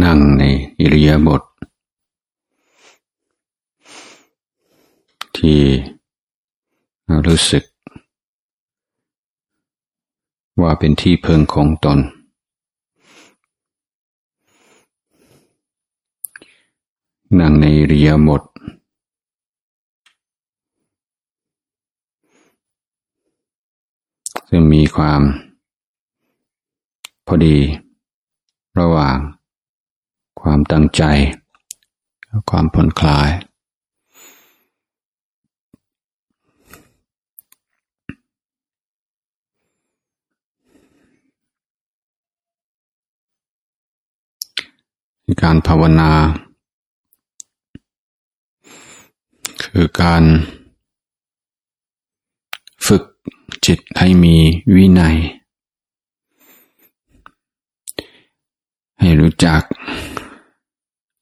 นั่งในอิริยาบถที่รู้สึก ว่าเป็นที่เพิงของตน นั่งในอิริยาบถซึ่งมีความพอดีระหว่าง ความตั้งใจ ความผ่อนคลาย การภาวนา คือการฝึกจิตให้มีวินัย ให้รู้จัก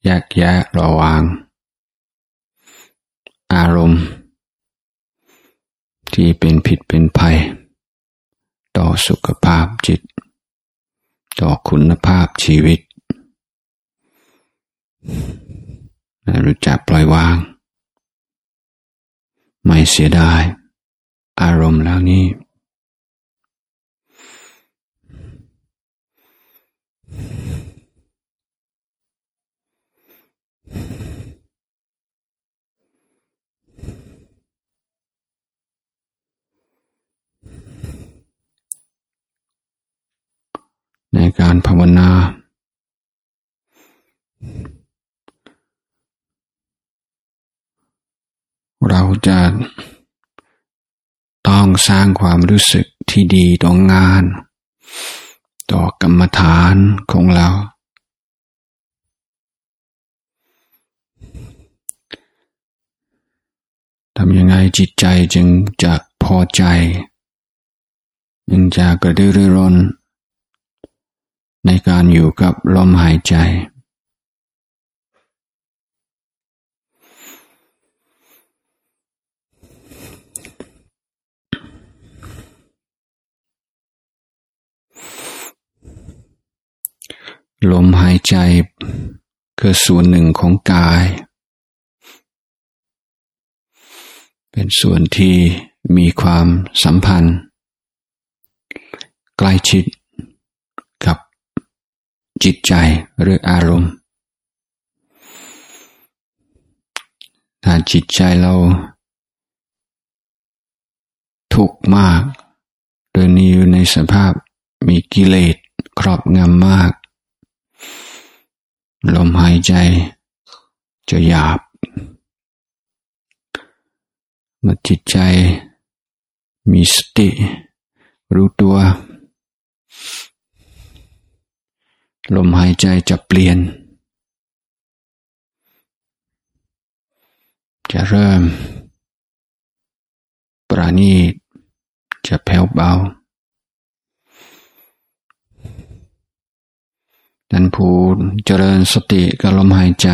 แยกแยะระวาง อารมณ์ ที่เป็นผิดเป็นภัย ต่อสุขภาพจิต ต่อคุณภาพชีวิต รู้จักปล่อยวาง ไม่เสียดาย อารมณ์แล้วนี้ ในการภาวนา เราจะต้องสร้างความรู้สึกที่ดีต่องาน ต่อกรรมฐานของเรา ทำยังไงจิตใจจึงจะพอใจ จึงจะกระดือรือร้น ในการอยู่กับลมหายใจ ลมหายใจคือส่วนหนึ่งของกาย เป็นส่วนที่มีความสัมพันธ์ ใกล้ชิด จิตใจหรืออารมณ์ ถ้าจิตใจเรา ทุกข์มากโดยนี้อยู่ในสภาพมีกิเลสครอบงำมาก ลมหายใจจะหยาบเมื่อจิตใจมีสติ รู้ตัว ลมหายใจจะเปลี่ยน จะเริ่ม ปราณีตจะแผ่วเบาดันผูเจริญสติกับลมหายใจ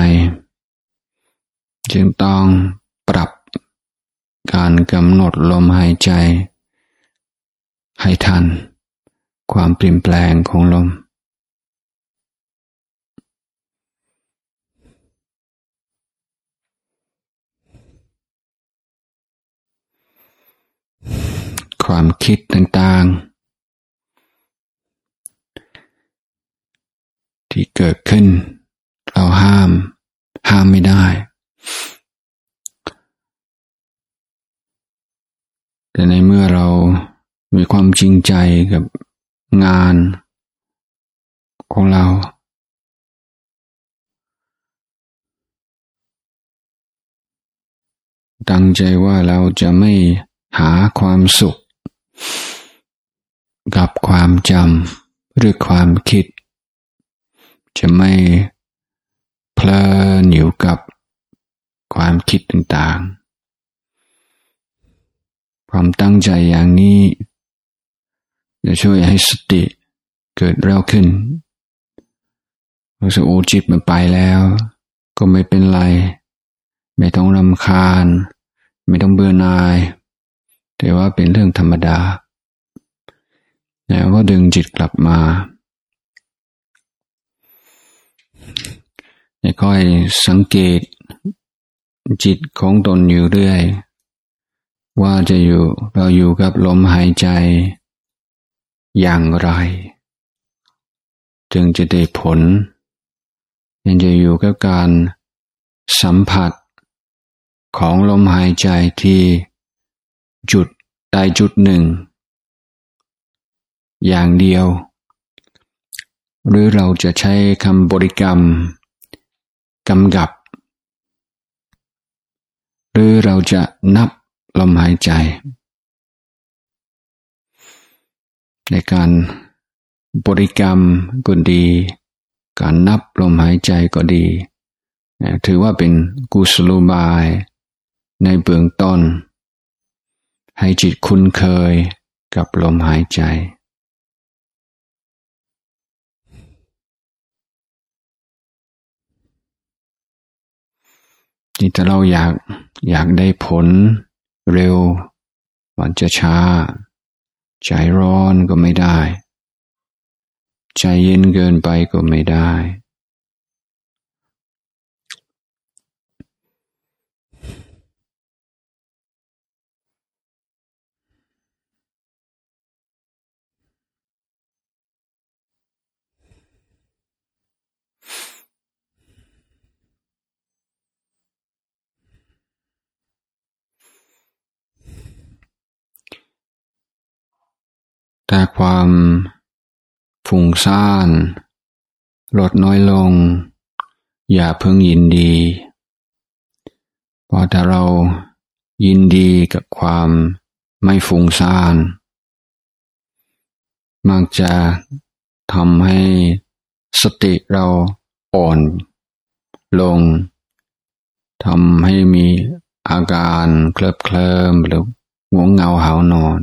จึงต้องปรับการกำหนดลมหายใจ ให้ทัน ความเปลี่ยนแปลงของลม ความคิดต่างๆ ที่เกิดขึ้น เราห้าม ห้ามไม่ได้ แต่ในเมื่อเรามีความจริงใจกับงานของเรา ตั้งใจว่าเราจะไม่หาความสุข กับความจำหรือความคิด จะไม่เพลินอยู่กับความคิดต่างๆ ความตั้งใจอย่างนี้จะช่วยให้สติเกิดเร็วขึ้นรู้สึกโอ้จิตมันไปแล้ว ก็ไม่เป็นไร ไม่ต้องรำคาญ ไม่ต้องเบื่อหน่าย แต่ว่าเป็นเรื่องธรรมดาแล้วก็ดึงจิตกลับมาค่อยสังเกตจิตของตนอยู่เรื่อย ว่าจะอยู่เราอยู่กับลมหายใจอย่างไร จึงจะได้ผลยังจะอยู่กับการสัมผัสของลมหายใจที่ จุดใดจุดหนึ่ง อย่างเดียว หรือเราจะใช้คำบริกรรมกำกับ หรือเราจะนับลมหายใจ ในการบริกรรมก็ดี การนับลมหายใจก็ดี ถือว่าเป็นกุศโลบายในเบื้องต้น ให้จิตคุ้นเคยกับลมหายใจที่ถ้าเราอยากอยากได้ผลเร็ว มันจะช้า ใจร้อนก็ไม่ได้ ใจเย็นเกินไปก็ไม่ได้ แต่ความฝุ่งซ่าน ลดน้อยลง อย่าเพิ่งยินดีเพราะถ้าเรายินดีกับความไม่ฝุ่งซ่าน มักจะทำให้สติเราอ่อนลงทำให้มีอาการเคลิบเคลิ้มหรือง่วงเงาหานอน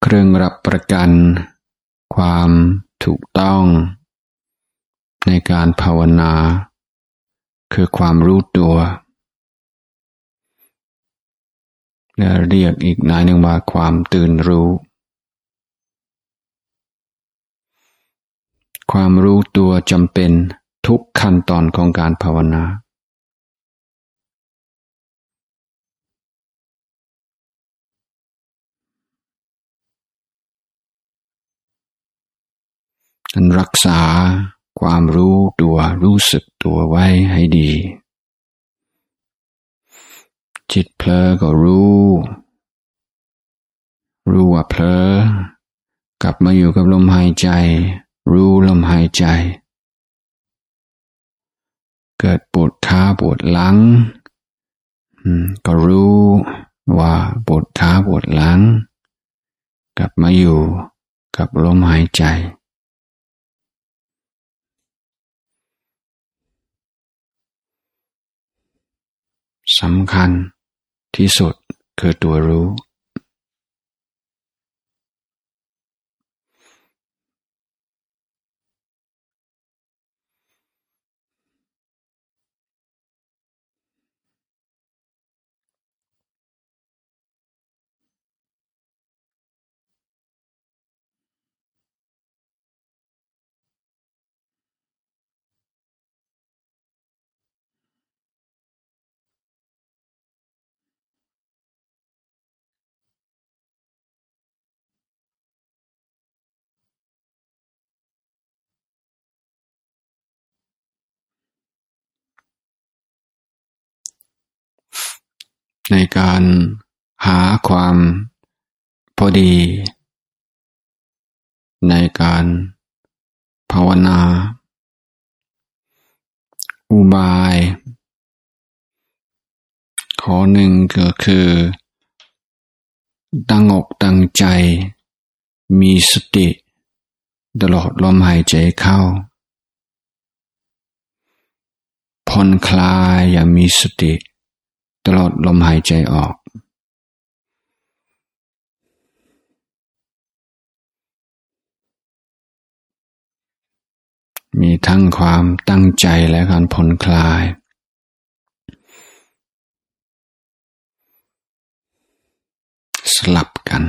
เค รื่องรับประกัน ความถูกต้อง ในการภาวนา คือความรู้ตัวและเรียกอีกนายหนึ่งว่าความตื่นรู้ ความรู้ตัวจำเป็นทุกขั้นตอนของการภาวนา นั้นรักษาความรู้ตัวรู้สึกตัวไว้ให้ดี จิตเพลอก็รู้ รู้ว่าเพลอกลับมาอยู่กับลมหายใจ รู้ลมหายใจ เกิดปวดขาปวดหลังก็รู้ว่าปวดขาปวดหลัง กลับมาอยู่กับลมหายใจ สำคัญที่สุดคือตัวรู้ ในการหาความพอดี ในการภาวนา อุบายข้อหนึ่งก็คือตั้งอกตั้งใจ มีสติ ตลอดลมหายใจเข้าผ่อนคลายอย่างมีสติ ตลอดลมหายใจออก มีทั้งความตั้งใจและการผ่อนคลาย สลับกัน